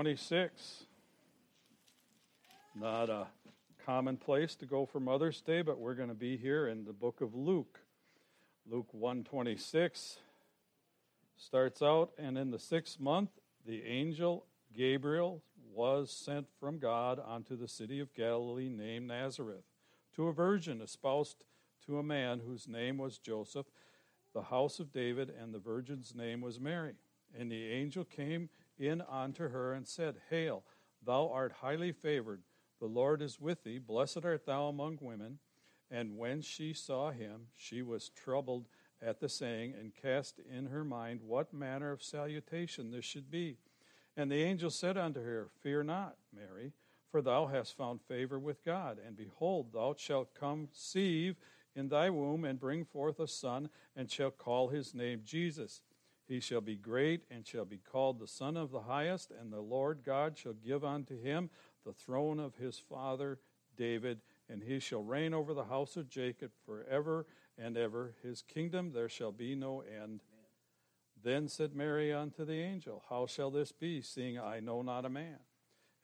26. Not a common place to go for Mother's Day, but we're going to be here in the book of Luke. Luke 126 starts out, and in the sixth month, the angel Gabriel was sent from God unto the city of Galilee named Nazareth, to a virgin espoused to a man whose name was Joseph, the house of David, and the virgin's name was Mary. And the angel came in unto her and said, Hail, thou art highly favored, the Lord is with thee, blessed art thou among women. And when she saw him, she was troubled at the saying, and cast in her mind what manner of salutation this should be. And the angel said unto her, Fear not, Mary, for thou hast found favor with God. And behold, thou shalt conceive in thy womb and bring forth a son, and shalt call his name Jesus. He shall be great and shall be called the Son of the Highest, and the Lord God shall give unto him the throne of his father David, and he shall reign over the house of Jacob forever and ever. His kingdom there shall be no end. Then said Mary unto the angel, How shall this be, seeing I know not a man?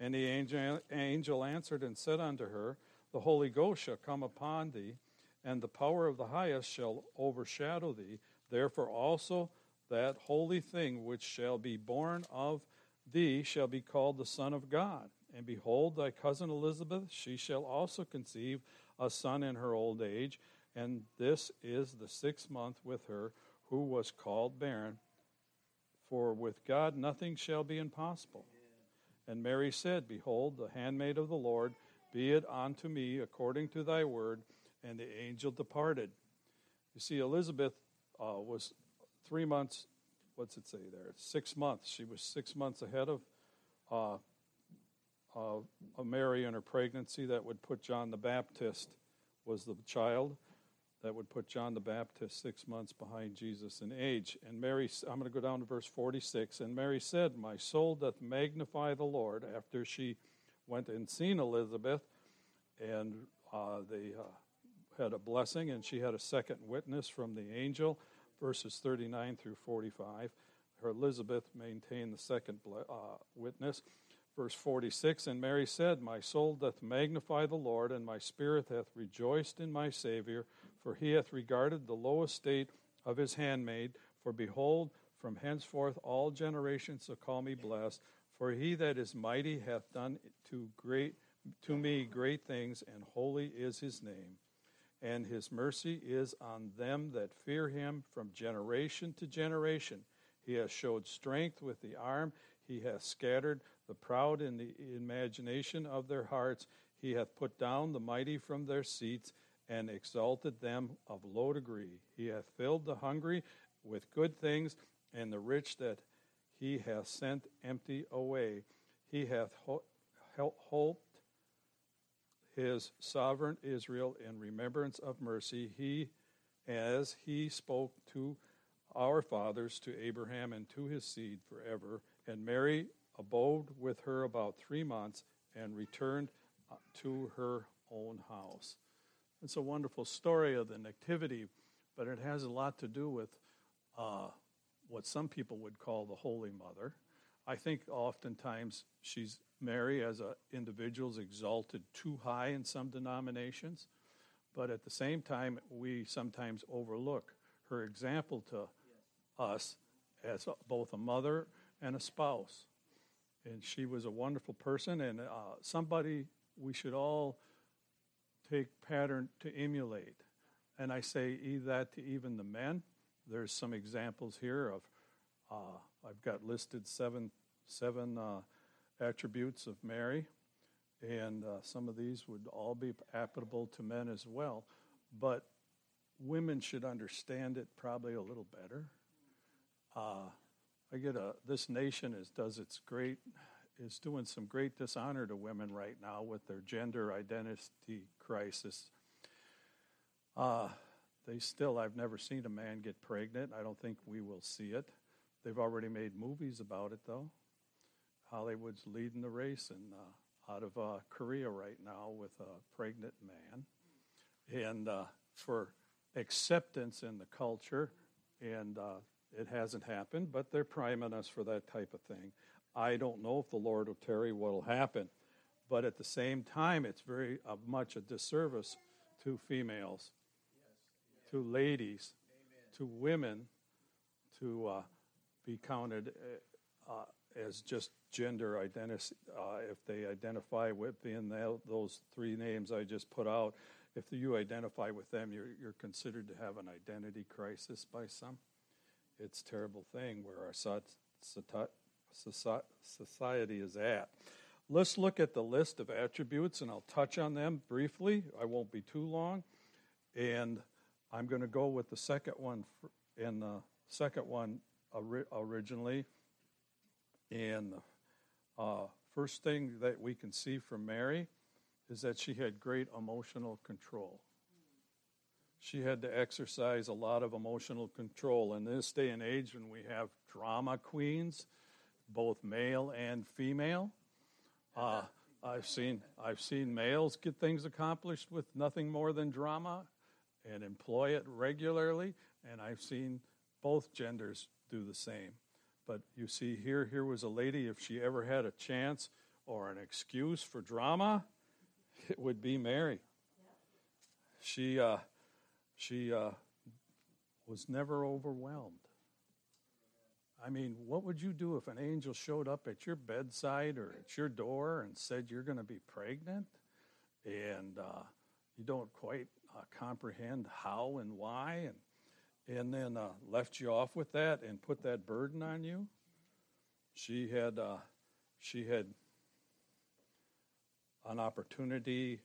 And the angel, angel answered and said unto her, The Holy Ghost shall come upon thee, and the power of the highest shall overshadow thee. Therefore also that holy thing which shall be born of thee shall be called the Son of God. And behold, thy cousin Elizabeth, she shall also conceive a son in her old age, and this is the sixth month with her who was called barren. For with God nothing shall be impossible. And Mary said, Behold, the handmaid of the Lord, be it unto me according to thy word. And the angel departed. You see, Elizabeth uh, was three months, what's it say there? Six months. She was six months ahead of uh, uh, Mary in her pregnancy. That would put John the Baptist, was the child. That would put John the Baptist six months behind Jesus in age. And Mary, I'm going to go down to verse 46. And Mary said, My soul doth magnify the Lord. After she went and seen Elizabeth, and uh, they uh, had a blessing, and she had a second witness from the angel verses 39 through 45. Her Elizabeth maintained the second uh, witness. Verse 46 And Mary said, My soul doth magnify the Lord, and my spirit hath rejoiced in my Savior, for he hath regarded the low estate of his handmaid. For behold, from henceforth all generations shall call me blessed. For he that is mighty hath done to great to me great things, and holy is his name and his mercy is on them that fear him from generation to generation. He has showed strength with the arm, he hath scattered the proud in the imagination of their hearts. He hath put down the mighty from their seats and exalted them of low degree. He hath filled the hungry with good things, and the rich that he hath sent empty away. He hath ho- helped his sovereign Israel in remembrance of mercy, he as he spoke to our fathers, to Abraham, and to his seed forever. And Mary abode with her about three months and returned uh, to her own house. It's a wonderful story of the Nativity, but it has a lot to do with uh, what some people would call the Holy Mother. I think oftentimes she's Mary as an individual is exalted too high in some denominations, but at the same time, we sometimes overlook her example to us as both a mother and a spouse. And she was a wonderful person and uh, somebody we should all take pattern to emulate. And I say that to even the men. There's some examples here of, uh, I've got listed seven, seven uh, attributes of Mary, and uh, some of these would all be applicable to men as well. But women should understand it probably a little better. Uh, I get a this nation is does its great is doing some great dishonor to women right now with their gender identity crisis. Uh, they still, I've never seen a man get pregnant. I don't think we will see it. They've already made movies about it, though. Hollywood's leading the race in, uh, out of uh, Korea right now with a pregnant man. And uh, for acceptance in the culture, and uh, it hasn't happened, but they're priming us for that type of thing. I don't know if the Lord will tarry what will happen. But at the same time, it's very uh, much a disservice to females, yes. to ladies, Amen. to women, to uh, be counted uh as just gender identity uh, if they identify within those three names I just put out. If you identify with them, you're, you're considered to have an identity crisis by some. It's a terrible thing where our society is at. Let's look at the list of attributes, and I'll touch on them briefly. I won't be too long. And I'm going to go with the second one, and the second one originally. And uh, first thing that we can see from Mary is that she had great emotional control. She had to exercise a lot of emotional control. In this day and age, when we have drama queens, both male and female, uh, I've seen I've seen males get things accomplished with nothing more than drama, and employ it regularly, and I've seen both genders do the same. But you see, here here was a lady. If she ever had a chance or an excuse for drama, it would be Mary. She uh, she uh, was never overwhelmed. I mean, what would you do if an angel showed up at your bedside or at your door and said you're going to be pregnant and uh, you don't quite uh, comprehend how and why and, and then uh, left you off with that and put that burden on you? She had, uh, she had an opportunity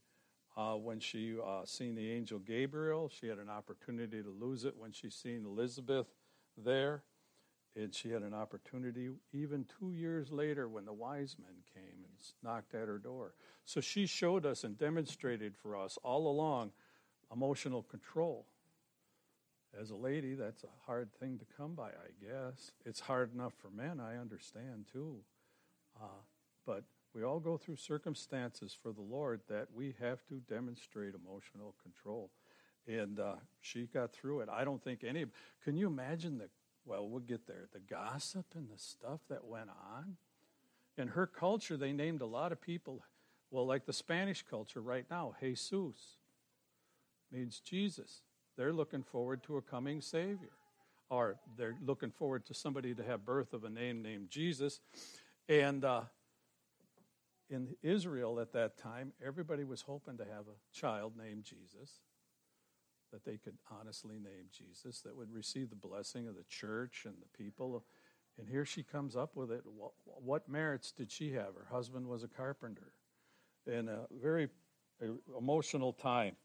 uh, when she uh, seen the angel Gabriel. She had an opportunity to lose it when she seen Elizabeth there. And she had an opportunity even two years later when the wise men came and knocked at her door. So she showed us and demonstrated for us all along emotional control. As a lady, that's a hard thing to come by, I guess. It's hard enough for men, I understand too. Uh, but we all go through circumstances for the Lord that we have to demonstrate emotional control. And uh, she got through it. I don't think any. Can you imagine the? Well, we'll get there. The gossip and the stuff that went on. In her culture, they named a lot of people. Well, like the Spanish culture right now, Jesus means Jesus. They're looking forward to a coming Savior, or they're looking forward to somebody to have birth of a name named Jesus. And uh, in Israel at that time, everybody was hoping to have a child named Jesus, that they could honestly name Jesus, that would receive the blessing of the church and the people. And here she comes up with it. What, merits did she have? Her husband was a carpenter. In a very emotional time.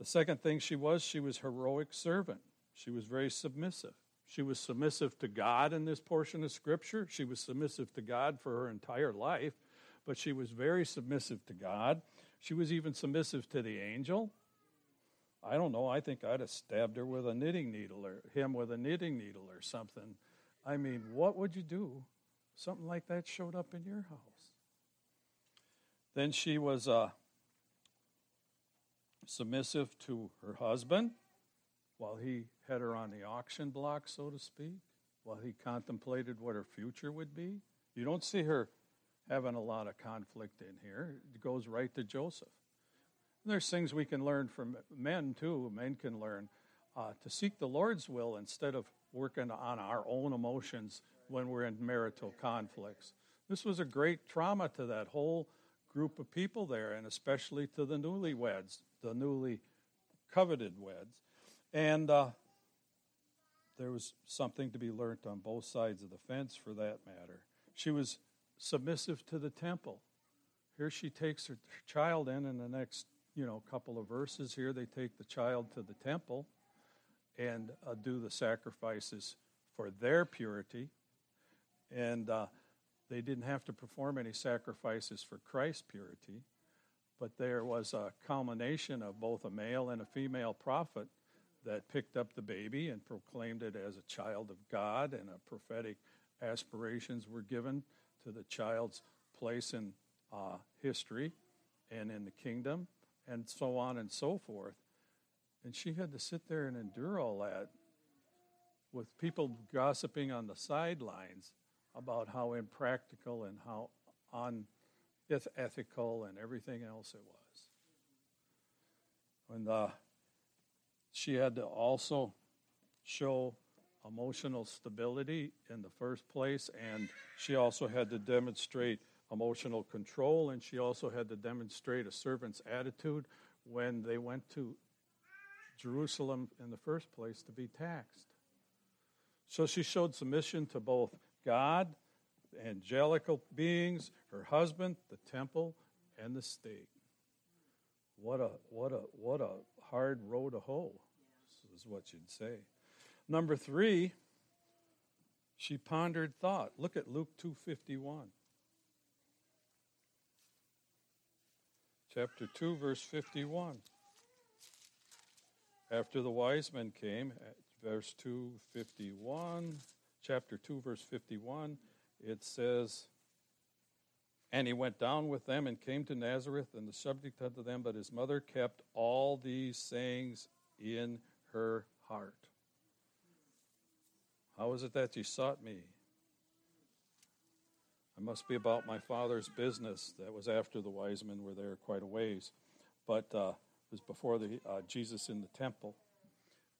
The second thing she was, she was heroic servant. She was very submissive. She was submissive to God in this portion of Scripture. She was submissive to God for her entire life but she was very submissive to God. She was even submissive to the angel. I don't know. I think I'd have stabbed her with a knitting needle or him with a knitting needle or something. I mean, what would you do? Something like that showed up in your house. Then she was uh, submissive to her husband while he had her on the auction block, so to speak, while he contemplated what her future would be. You don't see her having a lot of conflict in here. It goes right to Joseph. And there's things we can learn from men too. Men can learn uh, to seek the Lord's will instead of working on our own emotions when we're in marital conflicts. This was a great trauma to that whole group of people there, and especially to the newlyweds, the newly coveted weds. And uh, there was something to be learnt on both sides of the fence for that matter. She was submissive to the temple. Here she takes her child in, in the next, you know, couple of verses here, they take the child to the temple and uh, do the sacrifices for their purity. And uh, they didn't have to perform any sacrifices for Christ's purity, but there was a culmination of both a male and a female prophet that picked up the baby and proclaimed it as a child of God, and a prophetic aspirations were given to the child's place in uh, history and in the kingdom and so on and so forth. And she had to sit there and endure all that with people gossiping on the sidelines about how impractical and how unethical and everything else it was. And uh, she had to also show emotional stability in the first place, and she also had to demonstrate emotional control, and she also had to demonstrate a servant's attitude when they went to Jerusalem in the first place to be taxed. So she showed submission to both God, the angelical beings, her husband, the temple, and the state. What a what a what a hard row to hoe, is what you'd say. Number three, she pondered thought. Look at Luke two fifty one. Chapter two, verse fifty one. After the wise men came, verse 251, chapter 2, verse 51, it says, And he went down with them and came to Nazareth, and the subject unto them, but his mother kept all these sayings in her heart. How is it that ye sought me? I must be about my father's business. That was after the wise men were there quite a ways. But uh, it was before the uh, Jesus in the temple,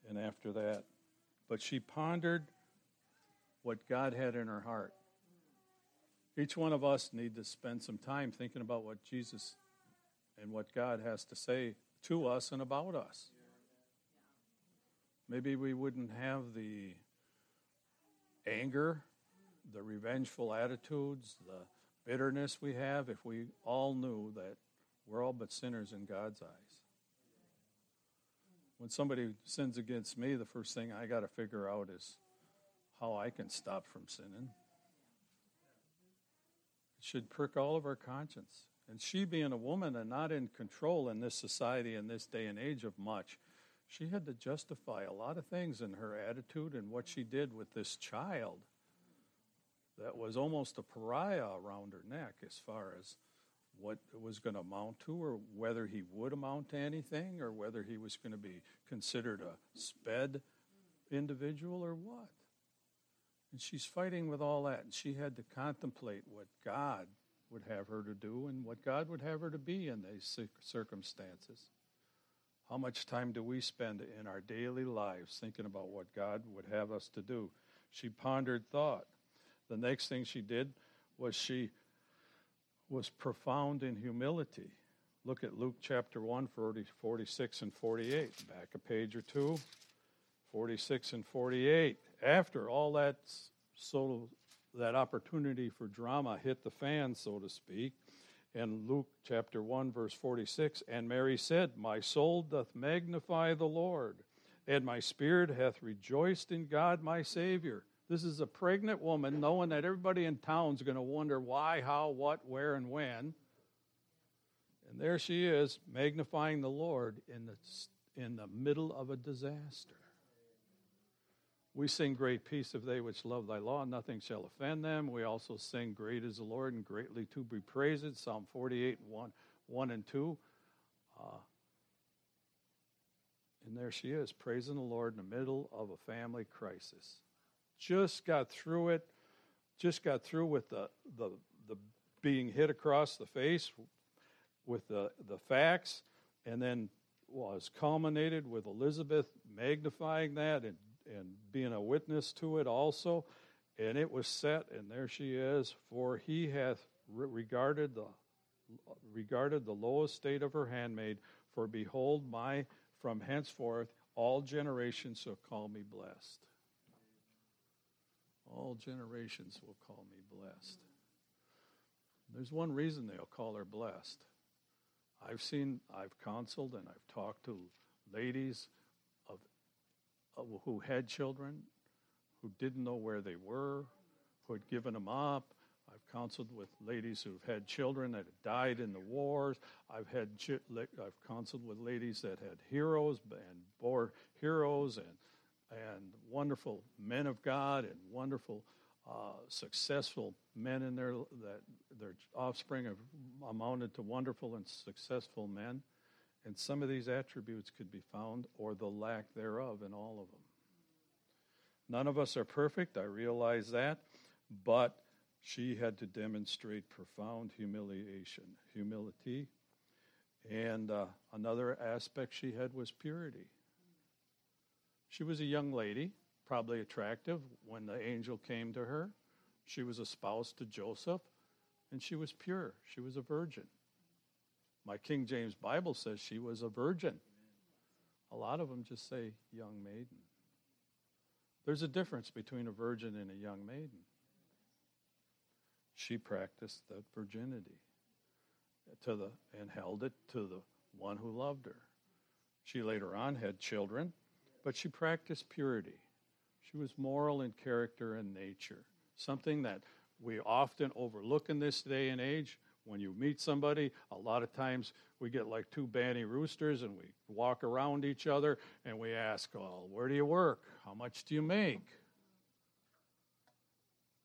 and after that. But she pondered what God had in her heart. Each one of us need to spend some time thinking about what Jesus and what God has to say to us and about us. Maybe we wouldn't have the anger, the revengeful attitudes, the bitterness we have if we all knew that we're all but sinners in God's eyes when somebody sins against me, the first thing I got to figure out is how I can stop from sinning. It should prick all of our conscience. And she, being a woman and not in control in this society in this day and age of much, she had to justify a lot of things in her attitude and what she did with this child that was almost a pariah around her neck as far as what it was going to amount to, or whether he would amount to anything, or whether he was going to be considered a sped individual, or what. And she's fighting with all that, and she had to contemplate what God would have her to do and what God would have her to be in these circumstances. How much time do we spend in our daily lives thinking about what God would have us to do? She pondered thought. The next thing she did was she was profound in humility. Look at Luke chapter 1, 40, 46 and 48. Back a page or two. 46 and 48. After all that so that opportunity for drama hit the fan, so to speak, in Luke chapter 1, verse 46, and Mary said, My soul doth magnify the Lord, and my spirit hath rejoiced in God my Savior this is a pregnant woman knowing that everybody in town's going to wonder why, how, what, where, and when. And there she is, magnifying the Lord in the, in the middle of a disaster. We sing Great Peace of they which love thy law, nothing shall offend them. We also sing Great is the Lord and greatly to be praised, Psalm 48, 1, 1 and 2. Uh, and there she is, praising the Lord in the middle of a family crisis just got through it, just got through with the, the, the being hit across the face with the, the facts, and then was culminated with Elizabeth magnifying that and, and being a witness to it also. And it was set, and there she is, for he hath regarded the regarded the lowest state of her handmaid, for behold, my from henceforth all generations shall call me blessed. All generations will call me blessed. There's one reason they'll call her blessed. I've seen, I've counseled, and I've talked to ladies who had children, who didn't know where they were, who had given them up. I've counseled with ladies who've had children that had died in the wars. I've had I've counseled with ladies that had heroes and bore heroes and and wonderful men of God and wonderful uh, successful men in their that their offspring have amounted to wonderful and successful men. And some of these attributes could be found, or the lack thereof, in all of them. None of us are perfect, I realize that, but she had to demonstrate profound humiliation, humility. And uh, another aspect she had was purity. She was a young lady, probably attractive when the angel came to her. She was a spouse to Joseph, and she was pure. She was a virgin. My King James Bible says she was a virgin. A lot of them just say young maiden. There's a difference between a virgin and a young maiden. She practiced that virginity to the and held it to the one who loved her. She later on had children, but she practiced purity. She was moral in character and nature, something that we often overlook in this day and age. When you meet somebody, a lot of times we get like two banty roosters and we walk around each other and we ask, Well, where do you work? How much do you make?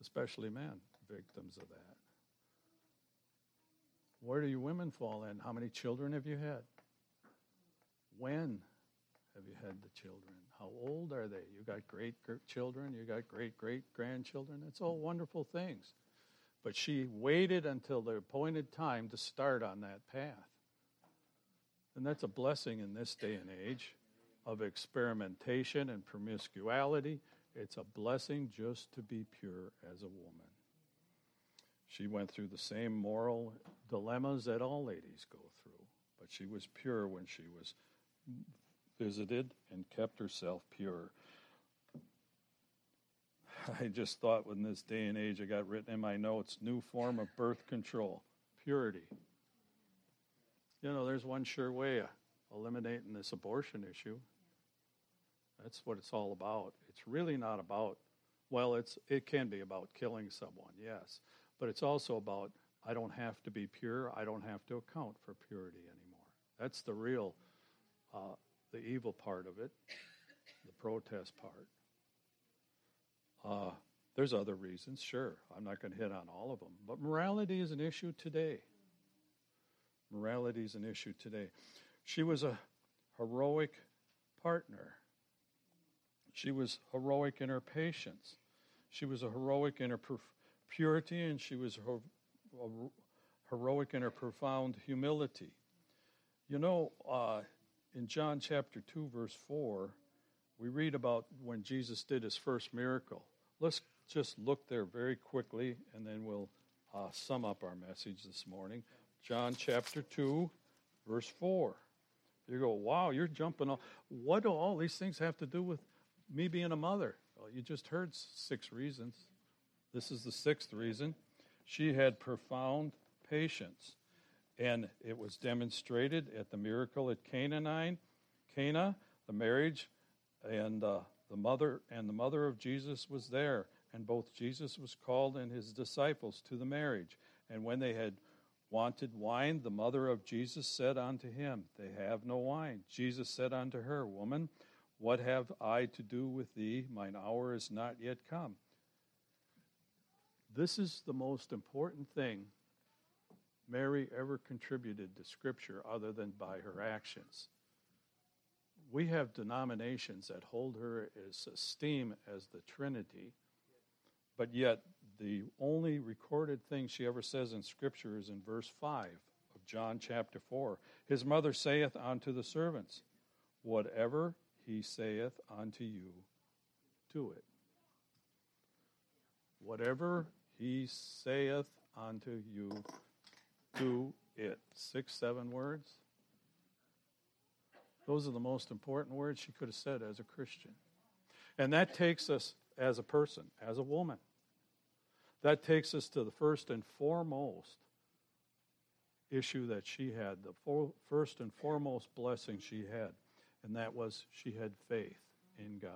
Especially men, victims of that. Where do you women fall in? How many children have you had? When have you had the children? How old are they? You got great children, you got great great grandchildren. It's all wonderful things. But she waited until the appointed time to start on that path. And that's a blessing in this day and age of experimentation and promiscuity. It's a blessing just to be pure as a woman. She went through the same moral dilemmas that all ladies go through, but she was pure when she was visited and kept herself pure. I just thought in this day and age, I got written in my notes new form of birth control, purity. You know, there's one sure way of eliminating this abortion issue. That's what it's all about. It's really not about, well, it's, it can be about killing someone, yes, but it's also about I don't have to be pure, I don't have to account for purity anymore. That's the real, uh, the evil part of it, the protest part. Uh, there's other reasons, sure. I'm not going to hit on all of them. But morality is an issue today. Morality is an issue today. She was a heroic partner. She was heroic in her patience. She was a heroic in her purity, and she was heroic in her profound humility. You know, uh, in John chapter 2, verse 4, we read about when Jesus did his first miracle. Let's just look there very quickly, and then we'll uh, sum up our message this morning. John chapter 2, verse 4. You go, wow, you're jumping off. What do all these things have to do with me being a mother? Well, you just heard six reasons. This is the sixth reason. She had profound patience, and it was demonstrated at the miracle at Canaanine, Cana, the marriage, and uh, the mother and the mother of Jesus was there, and both Jesus was called and his disciples to the marriage. And when they had wanted wine, the mother of Jesus said unto him, They have no wine. Jesus said unto her, Woman, what have I to do with thee? Mine hour is not yet come. This is the most important thing Mary ever contributed to Scripture other than by her actions we have denominations that hold her as esteem as the Trinity, but yet the only recorded thing she ever says in Scripture is in verse 5 of John chapter 4. His mother saith unto the servants, Whatever he saith unto you, do it. Whatever he saith unto you, do it. Six, seven words. Those are the most important words she could have said as a Christian. And that takes us as a person, as a woman. That takes us to the first and foremost issue that she had, the first and foremost blessing she had, and that was she had faith in God.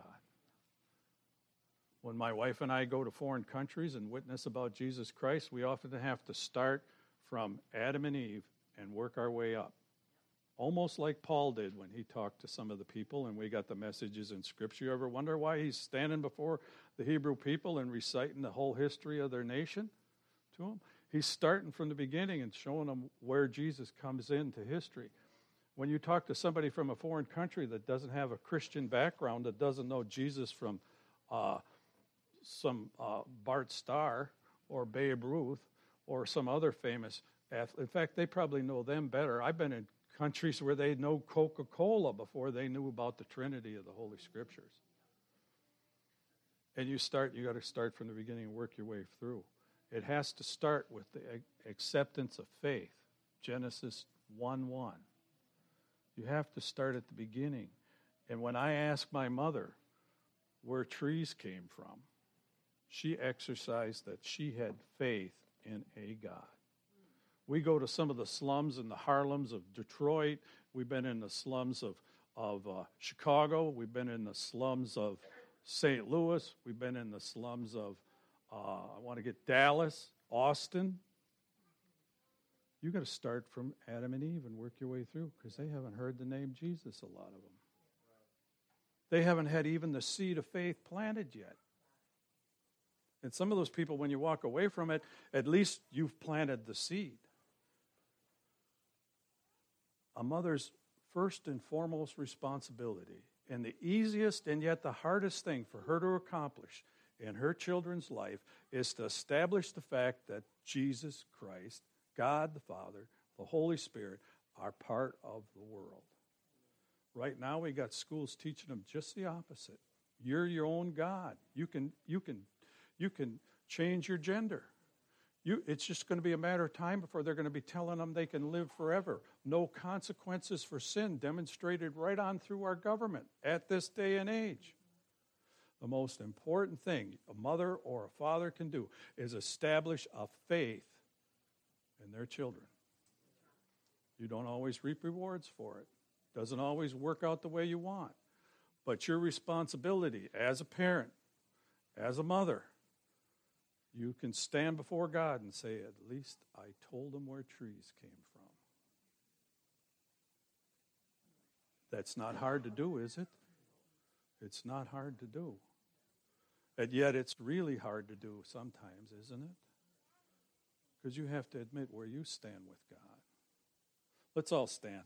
When my wife and I go to foreign countries and witness about Jesus Christ, we often have to start from Adam and Eve and work our way up almost like Paul did when he talked to some of the people and we got the messages in Scripture. You ever wonder why he's standing before the Hebrew people and reciting the whole history of their nation to them? He's starting from the beginning and showing them where Jesus comes into history. When you talk to somebody from a foreign country that doesn't have a Christian background, that doesn't know Jesus from uh, some uh, Bart Starr or Babe Ruth or some other famous athlete. In fact, they probably know them better. I've been in countries where they know Coca Cola before they knew about the Trinity of the Holy Scriptures. And you start, you got to start from the beginning and work your way through. It has to start with the acceptance of faith. Genesis 1 1. You have to start at the beginning. And when I asked my mother where trees came from, she exercised that she had faith in a God. We go to some of the slums in the Harlems of Detroit. We've been in the slums of, of uh, Chicago. We've been in the slums of St. Louis. We've been in the slums of, uh, I want to get Dallas, Austin. You got to start from Adam and Eve and work your way through because they haven't heard the name Jesus, a lot of them. They haven't had even the seed of faith planted yet. And some of those people, when you walk away from it, at least you've planted the seed a mother's first and foremost responsibility and the easiest and yet the hardest thing for her to accomplish in her children's life is to establish the fact that Jesus Christ, God the Father, the Holy Spirit are part of the world. Right now we got schools teaching them just the opposite. You're your own God. You can you can you can change your gender. You, it's just going to be a matter of time before they're going to be telling them they can live forever. No consequences for sin demonstrated right on through our government at this day and age. The most important thing a mother or a father can do is establish a faith in their children. You don't always reap rewards for it. Doesn't always work out the way you want. But your responsibility as a parent, as a mother, you can stand before God and say, At least I told them where trees came from. That's not hard to do, is it? It's not hard to do. And yet it's really hard to do sometimes, isn't it? Because you have to admit where you stand with God. Let's all stand.